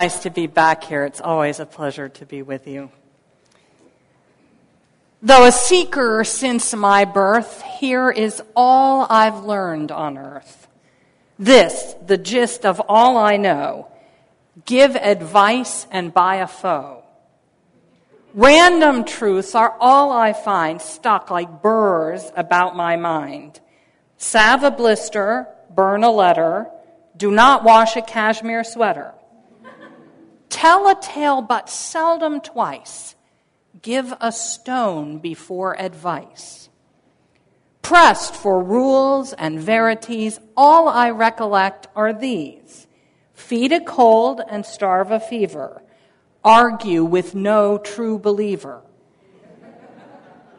Nice to be back here. It's always a pleasure to be with you. Though a seeker since my birth, here is all I've learned on earth. This, the gist of all I know give advice and buy a foe. Random truths are all I find stuck like burrs about my mind. Salve a blister, burn a letter, do not wash a cashmere sweater. Tell a tale but seldom twice. Give a stone before advice. Pressed for rules and verities, all I recollect are these feed a cold and starve a fever, argue with no true believer.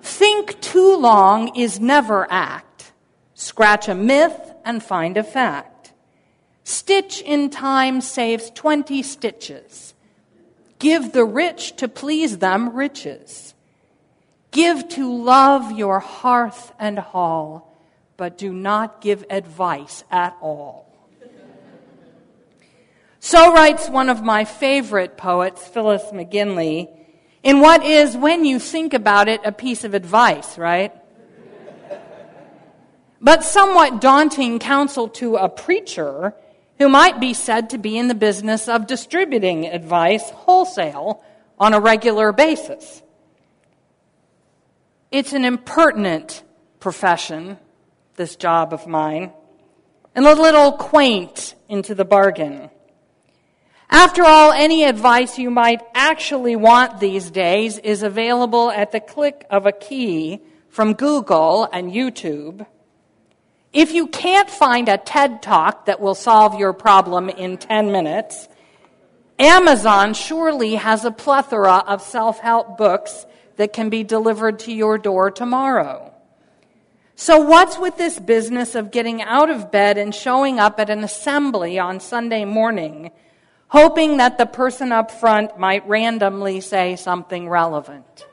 Think too long is never act, scratch a myth and find a fact. Stitch in time saves 20 stitches. Give the rich to please them riches. Give to love your hearth and hall, but do not give advice at all. So writes one of my favorite poets, Phyllis McGinley, in what is, when you think about it, a piece of advice, right? but somewhat daunting counsel to a preacher who might be said to be in the business of distributing advice wholesale on a regular basis. It's an impertinent profession, this job of mine, and a little quaint into the bargain. After all, any advice you might actually want these days is available at the click of a key from Google and YouTube. If you can't find a TED talk that will solve your problem in 10 minutes, Amazon surely has a plethora of self help books that can be delivered to your door tomorrow. So, what's with this business of getting out of bed and showing up at an assembly on Sunday morning, hoping that the person up front might randomly say something relevant?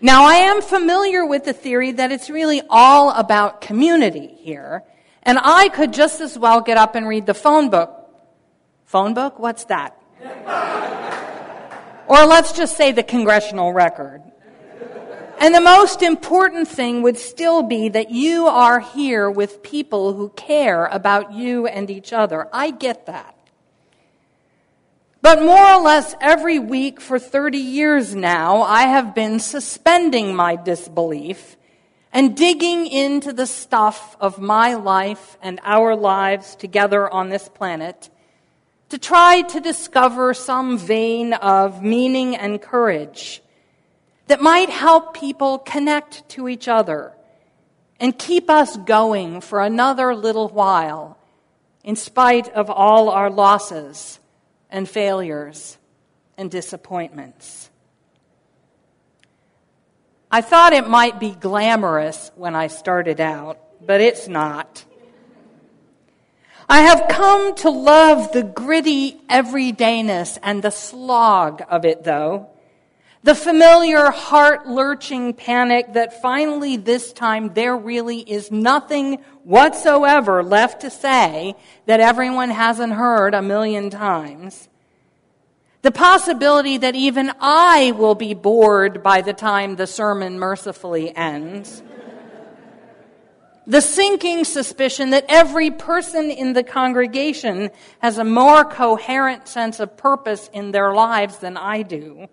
Now, I am familiar with the theory that it's really all about community here, and I could just as well get up and read the phone book. Phone book? What's that? or let's just say the congressional record. And the most important thing would still be that you are here with people who care about you and each other. I get that. But more or less every week for 30 years now, I have been suspending my disbelief and digging into the stuff of my life and our lives together on this planet to try to discover some vein of meaning and courage that might help people connect to each other and keep us going for another little while in spite of all our losses and failures and disappointments. I thought it might be glamorous when I started out, but it's not. I have come to love the gritty everydayness and the slog of it, though. The familiar heart lurching panic that finally this time there really is nothing whatsoever left to say that everyone hasn't heard a million times. The possibility that even I will be bored by the time the sermon mercifully ends. the sinking suspicion that every person in the congregation has a more coherent sense of purpose in their lives than I do.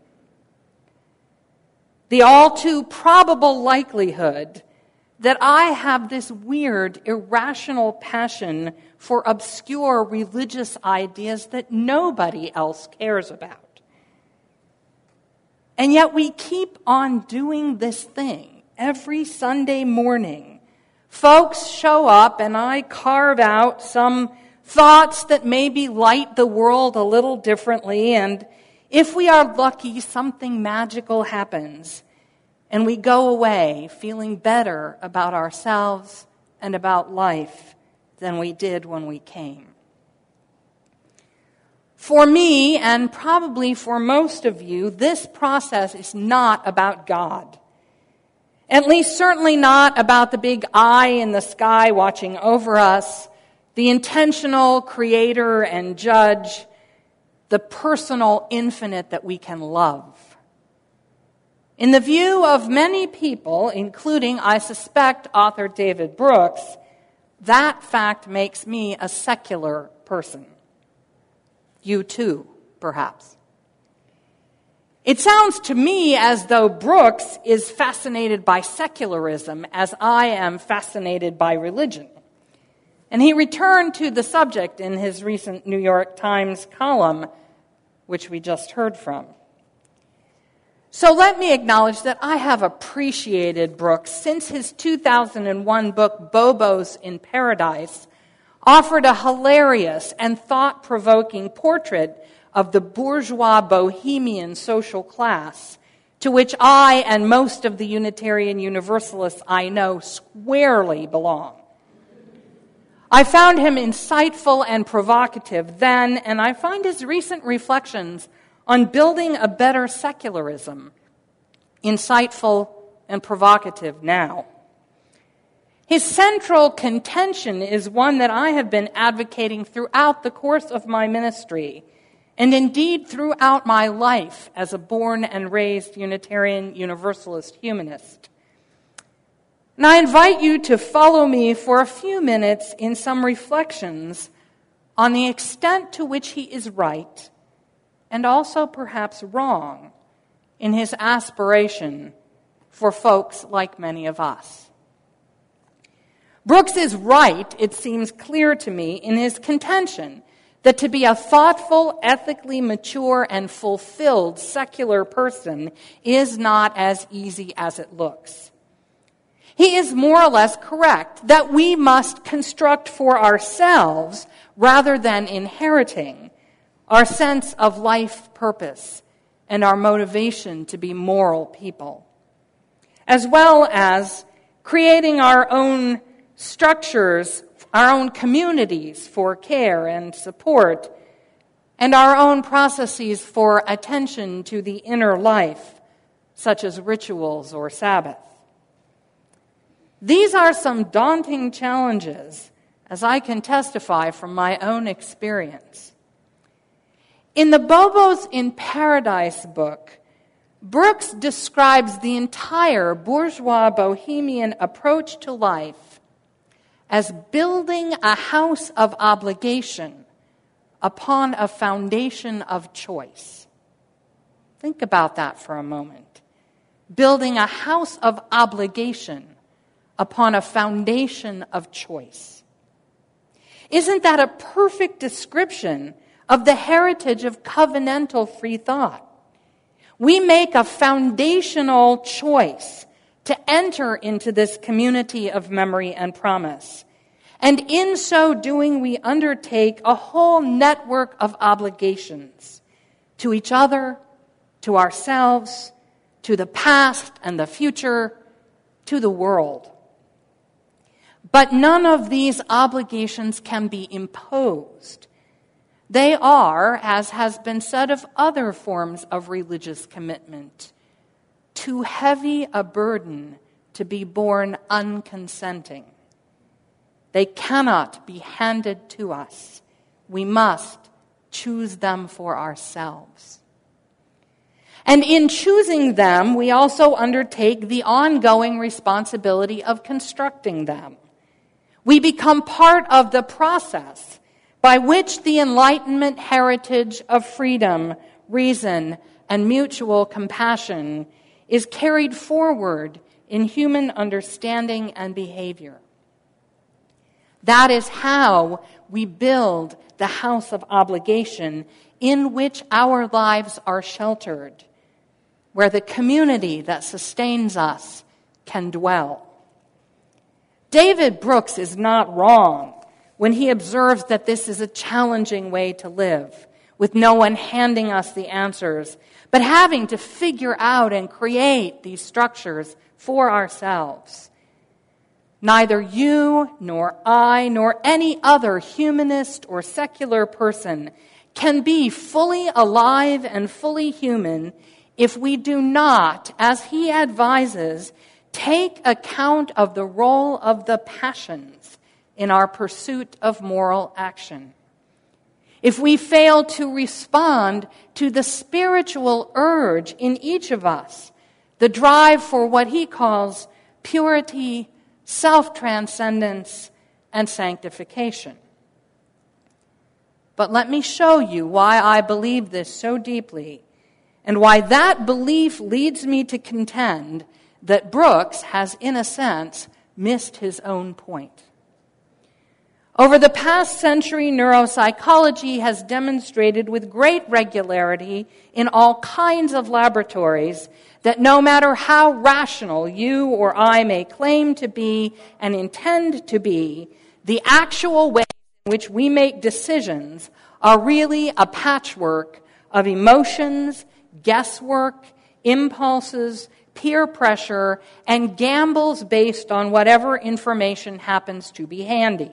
The all too probable likelihood that I have this weird, irrational passion for obscure religious ideas that nobody else cares about. And yet we keep on doing this thing every Sunday morning. Folks show up and I carve out some thoughts that maybe light the world a little differently and if we are lucky, something magical happens and we go away feeling better about ourselves and about life than we did when we came. For me, and probably for most of you, this process is not about God. At least, certainly not about the big eye in the sky watching over us, the intentional creator and judge, the personal infinite that we can love. In the view of many people, including, I suspect, author David Brooks, that fact makes me a secular person. You too, perhaps. It sounds to me as though Brooks is fascinated by secularism as I am fascinated by religion. And he returned to the subject in his recent New York Times column, which we just heard from. So let me acknowledge that I have appreciated Brooks since his 2001 book, Bobos in Paradise, offered a hilarious and thought provoking portrait of the bourgeois bohemian social class to which I and most of the Unitarian Universalists I know squarely belong. I found him insightful and provocative then, and I find his recent reflections on building a better secularism, insightful and provocative now. His central contention is one that I have been advocating throughout the course of my ministry, and indeed throughout my life as a born and raised Unitarian Universalist humanist. And I invite you to follow me for a few minutes in some reflections on the extent to which he is right and also perhaps wrong in his aspiration for folks like many of us. Brooks is right, it seems clear to me, in his contention that to be a thoughtful, ethically mature, and fulfilled secular person is not as easy as it looks. He is more or less correct that we must construct for ourselves rather than inheriting our sense of life purpose, and our motivation to be moral people, as well as creating our own structures, our own communities for care and support, and our own processes for attention to the inner life, such as rituals or Sabbath. These are some daunting challenges, as I can testify from my own experience. In the Bobos in Paradise book, Brooks describes the entire bourgeois bohemian approach to life as building a house of obligation upon a foundation of choice. Think about that for a moment. Building a house of obligation upon a foundation of choice. Isn't that a perfect description of the heritage of covenantal free thought. We make a foundational choice to enter into this community of memory and promise. And in so doing, we undertake a whole network of obligations to each other, to ourselves, to the past and the future, to the world. But none of these obligations can be imposed they are, as has been said of other forms of religious commitment, too heavy a burden to be borne unconsenting. They cannot be handed to us. We must choose them for ourselves. And in choosing them, we also undertake the ongoing responsibility of constructing them. We become part of the process by which the Enlightenment heritage of freedom, reason, and mutual compassion is carried forward in human understanding and behavior. That is how we build the house of obligation in which our lives are sheltered, where the community that sustains us can dwell. David Brooks is not wrong when he observes that this is a challenging way to live, with no one handing us the answers, but having to figure out and create these structures for ourselves. Neither you, nor I, nor any other humanist or secular person can be fully alive and fully human if we do not, as he advises, take account of the role of the passions in our pursuit of moral action. If we fail to respond to the spiritual urge in each of us, the drive for what he calls purity, self transcendence, and sanctification. But let me show you why I believe this so deeply and why that belief leads me to contend that Brooks has, in a sense, missed his own point. Over the past century, neuropsychology has demonstrated with great regularity in all kinds of laboratories that no matter how rational you or I may claim to be and intend to be, the actual way in which we make decisions are really a patchwork of emotions, guesswork, impulses, peer pressure, and gambles based on whatever information happens to be handy.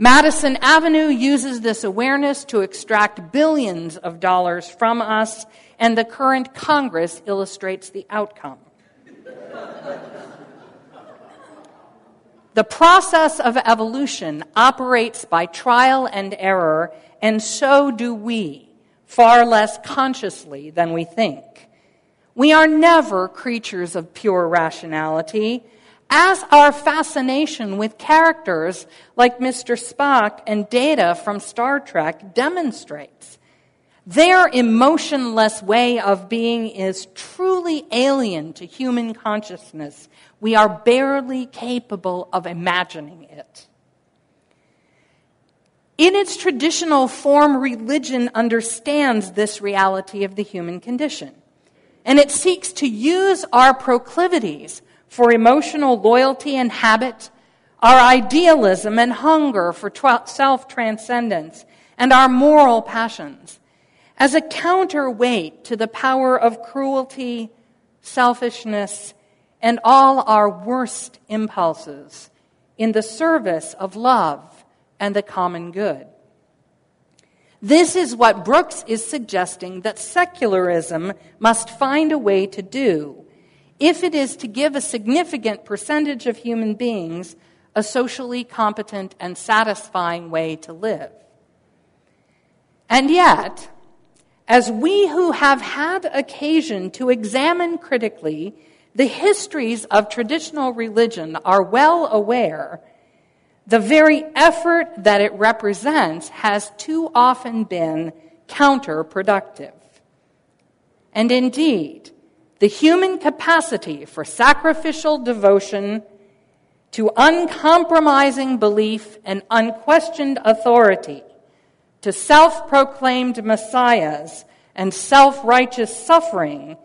Madison Avenue uses this awareness to extract billions of dollars from us, and the current Congress illustrates the outcome. the process of evolution operates by trial and error, and so do we, far less consciously than we think. We are never creatures of pure rationality as our fascination with characters like Mr. Spock and Data from Star Trek demonstrates. Their emotionless way of being is truly alien to human consciousness. We are barely capable of imagining it. In its traditional form, religion understands this reality of the human condition. And it seeks to use our proclivities for emotional loyalty and habit, our idealism and hunger for self transcendence, and our moral passions as a counterweight to the power of cruelty, selfishness, and all our worst impulses in the service of love and the common good. This is what Brooks is suggesting that secularism must find a way to do if it is to give a significant percentage of human beings a socially competent and satisfying way to live. And yet, as we who have had occasion to examine critically the histories of traditional religion are well aware, the very effort that it represents has too often been counterproductive. And indeed, the human capacity for sacrificial devotion to uncompromising belief and unquestioned authority, to self proclaimed messiahs and self righteous suffering,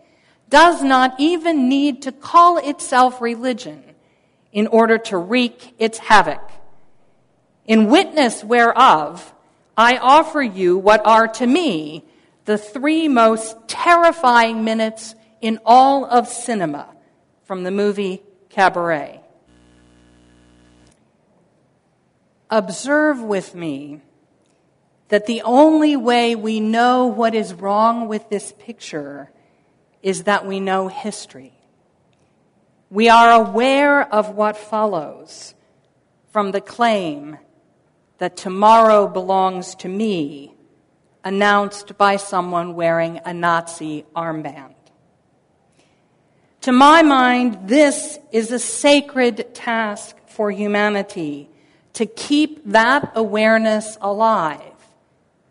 does not even need to call itself religion in order to wreak its havoc. In witness whereof, I offer you what are to me the three most terrifying minutes in all of cinema from the movie Cabaret. Observe with me that the only way we know what is wrong with this picture is that we know history. We are aware of what follows from the claim that tomorrow belongs to me, announced by someone wearing a Nazi armband. To my mind, this is a sacred task for humanity to keep that awareness alive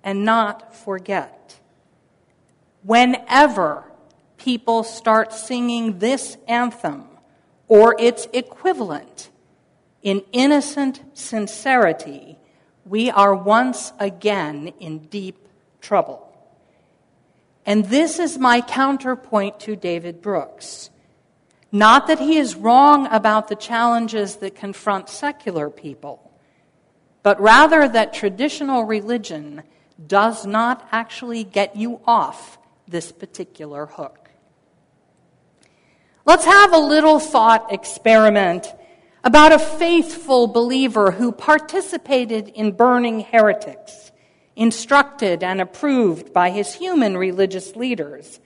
and not forget. Whenever people start singing this anthem or its equivalent in innocent sincerity, we are once again in deep trouble. And this is my counterpoint to David Brooks. Not that he is wrong about the challenges that confront secular people, but rather that traditional religion does not actually get you off this particular hook. Let's have a little thought experiment about a faithful believer who participated in burning heretics, instructed and approved by his human religious leaders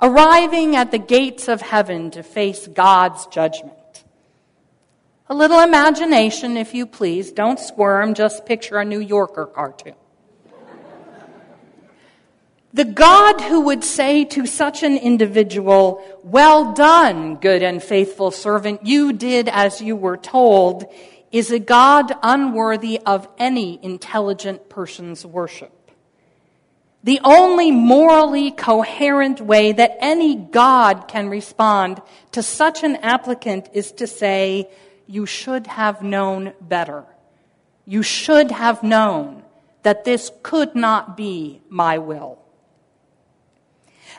arriving at the gates of heaven to face God's judgment. A little imagination, if you please. Don't squirm, just picture a New Yorker cartoon. The God who would say to such an individual, Well done, good and faithful servant, you did as you were told, is a God unworthy of any intelligent person's worship. The only morally coherent way that any God can respond to such an applicant is to say, you should have known better. You should have known that this could not be my will.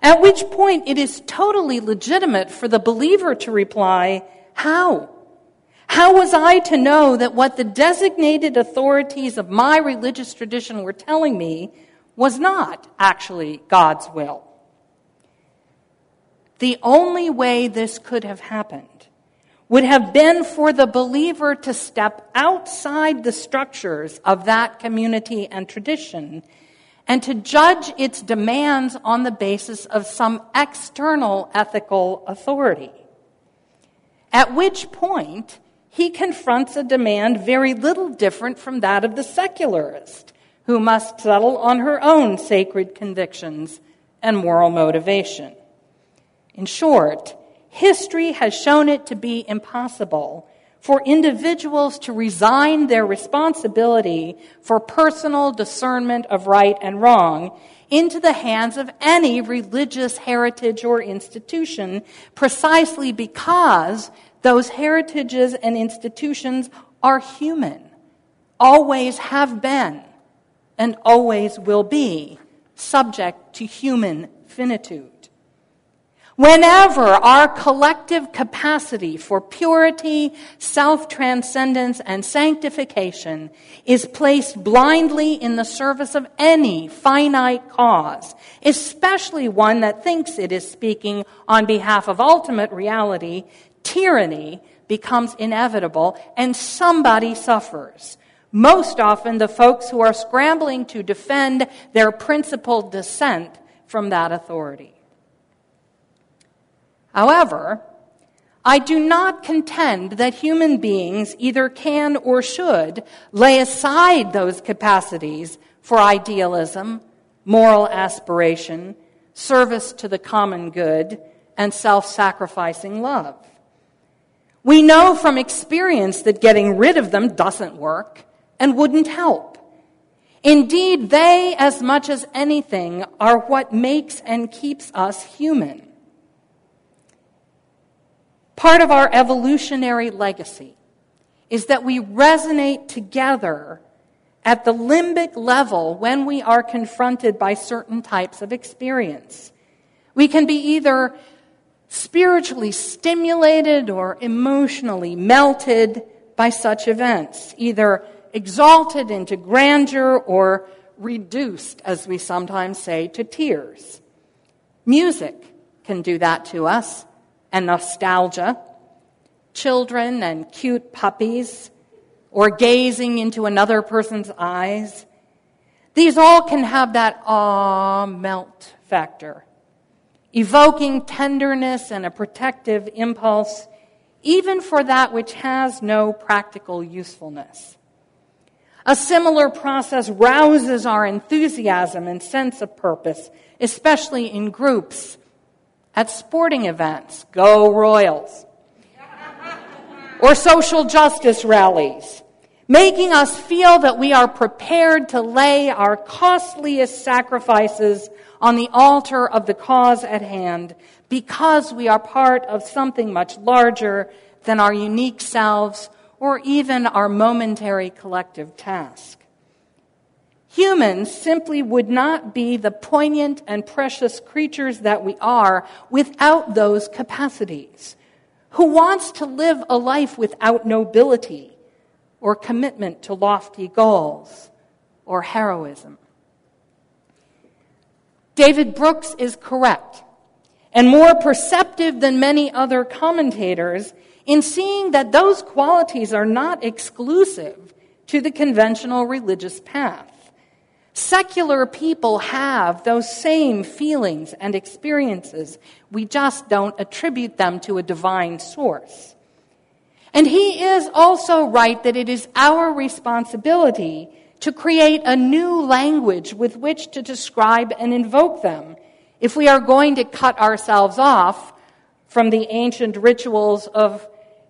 At which point it is totally legitimate for the believer to reply, How? How was I to know that what the designated authorities of my religious tradition were telling me was not actually God's will? The only way this could have happened would have been for the believer to step outside the structures of that community and tradition and to judge its demands on the basis of some external ethical authority. At which point, he confronts a demand very little different from that of the secularist, who must settle on her own sacred convictions and moral motivation. In short, history has shown it to be impossible for individuals to resign their responsibility for personal discernment of right and wrong into the hands of any religious heritage or institution precisely because those heritages and institutions are human, always have been, and always will be subject to human finitude. Whenever our collective capacity for purity, self transcendence, and sanctification is placed blindly in the service of any finite cause, especially one that thinks it is speaking on behalf of ultimate reality, tyranny becomes inevitable and somebody suffers. Most often, the folks who are scrambling to defend their principled dissent from that authority. However, I do not contend that human beings either can or should lay aside those capacities for idealism, moral aspiration, service to the common good, and self sacrificing love. We know from experience that getting rid of them doesn't work and wouldn't help. Indeed, they, as much as anything, are what makes and keeps us human. Part of our evolutionary legacy is that we resonate together at the limbic level when we are confronted by certain types of experience. We can be either spiritually stimulated or emotionally melted by such events, either exalted into grandeur or reduced, as we sometimes say, to tears. Music can do that to us and nostalgia, children and cute puppies, or gazing into another person's eyes. These all can have that awe melt factor, evoking tenderness and a protective impulse, even for that which has no practical usefulness. A similar process rouses our enthusiasm and sense of purpose, especially in groups at sporting events, go Royals, or social justice rallies, making us feel that we are prepared to lay our costliest sacrifices on the altar of the cause at hand because we are part of something much larger than our unique selves or even our momentary collective task. Humans simply would not be the poignant and precious creatures that we are without those capacities. Who wants to live a life without nobility or commitment to lofty goals or heroism? David Brooks is correct and more perceptive than many other commentators in seeing that those qualities are not exclusive to the conventional religious path. Secular people have those same feelings and experiences. We just don't attribute them to a divine source. And he is also right that it is our responsibility to create a new language with which to describe and invoke them if we are going to cut ourselves off from the ancient rituals of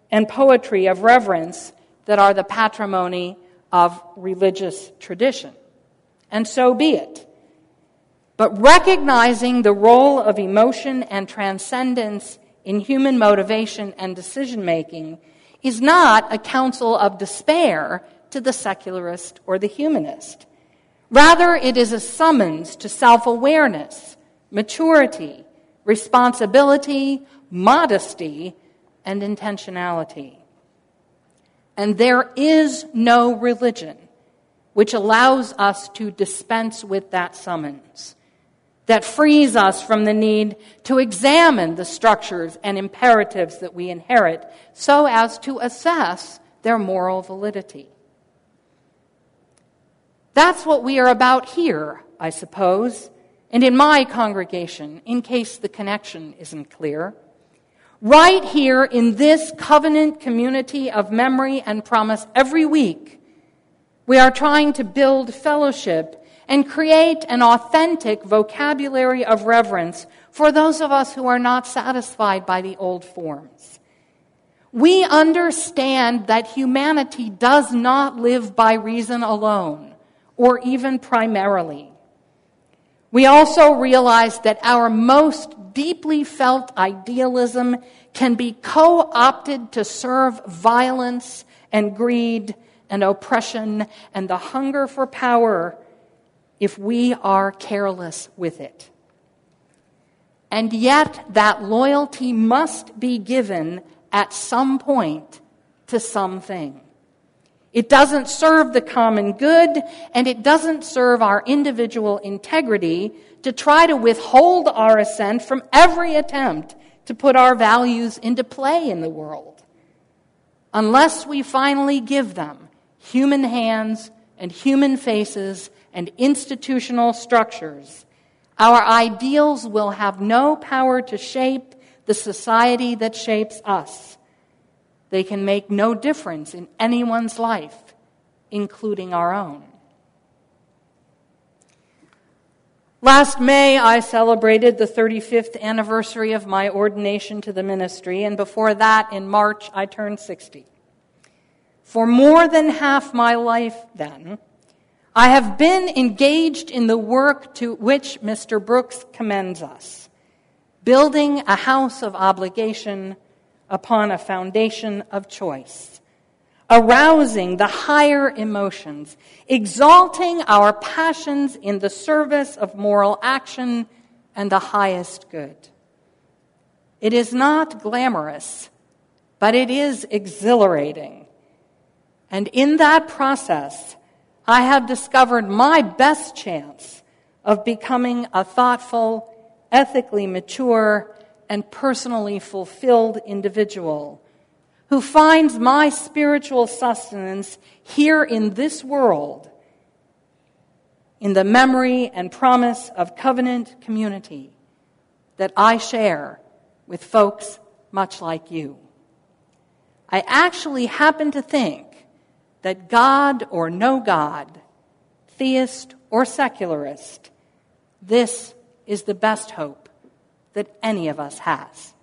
and poetry of reverence that are the patrimony of religious tradition. And so be it. But recognizing the role of emotion and transcendence in human motivation and decision making is not a counsel of despair to the secularist or the humanist. Rather, it is a summons to self awareness, maturity, responsibility, modesty, and intentionality. And there is no religion which allows us to dispense with that summons, that frees us from the need to examine the structures and imperatives that we inherit so as to assess their moral validity. That's what we are about here, I suppose, and in my congregation, in case the connection isn't clear. Right here in this covenant community of memory and promise every week, we are trying to build fellowship and create an authentic vocabulary of reverence for those of us who are not satisfied by the old forms. We understand that humanity does not live by reason alone, or even primarily. We also realize that our most deeply felt idealism can be co opted to serve violence and greed and oppression and the hunger for power if we are careless with it. And yet, that loyalty must be given at some point to something. It doesn't serve the common good, and it doesn't serve our individual integrity to try to withhold our assent from every attempt to put our values into play in the world. Unless we finally give them human hands and human faces and institutional structures, our ideals will have no power to shape the society that shapes us. They can make no difference in anyone's life, including our own. Last May, I celebrated the 35th anniversary of my ordination to the ministry, and before that, in March, I turned 60. For more than half my life, then, I have been engaged in the work to which Mr. Brooks commends us building a house of obligation upon a foundation of choice arousing the higher emotions, exalting our passions in the service of moral action and the highest good. It is not glamorous, but it is exhilarating. And in that process, I have discovered my best chance of becoming a thoughtful, ethically mature, and personally fulfilled individual who finds my spiritual sustenance here in this world in the memory and promise of covenant community that I share with folks much like you. I actually happen to think that God or no God, theist or secularist, this is the best hope that any of us has.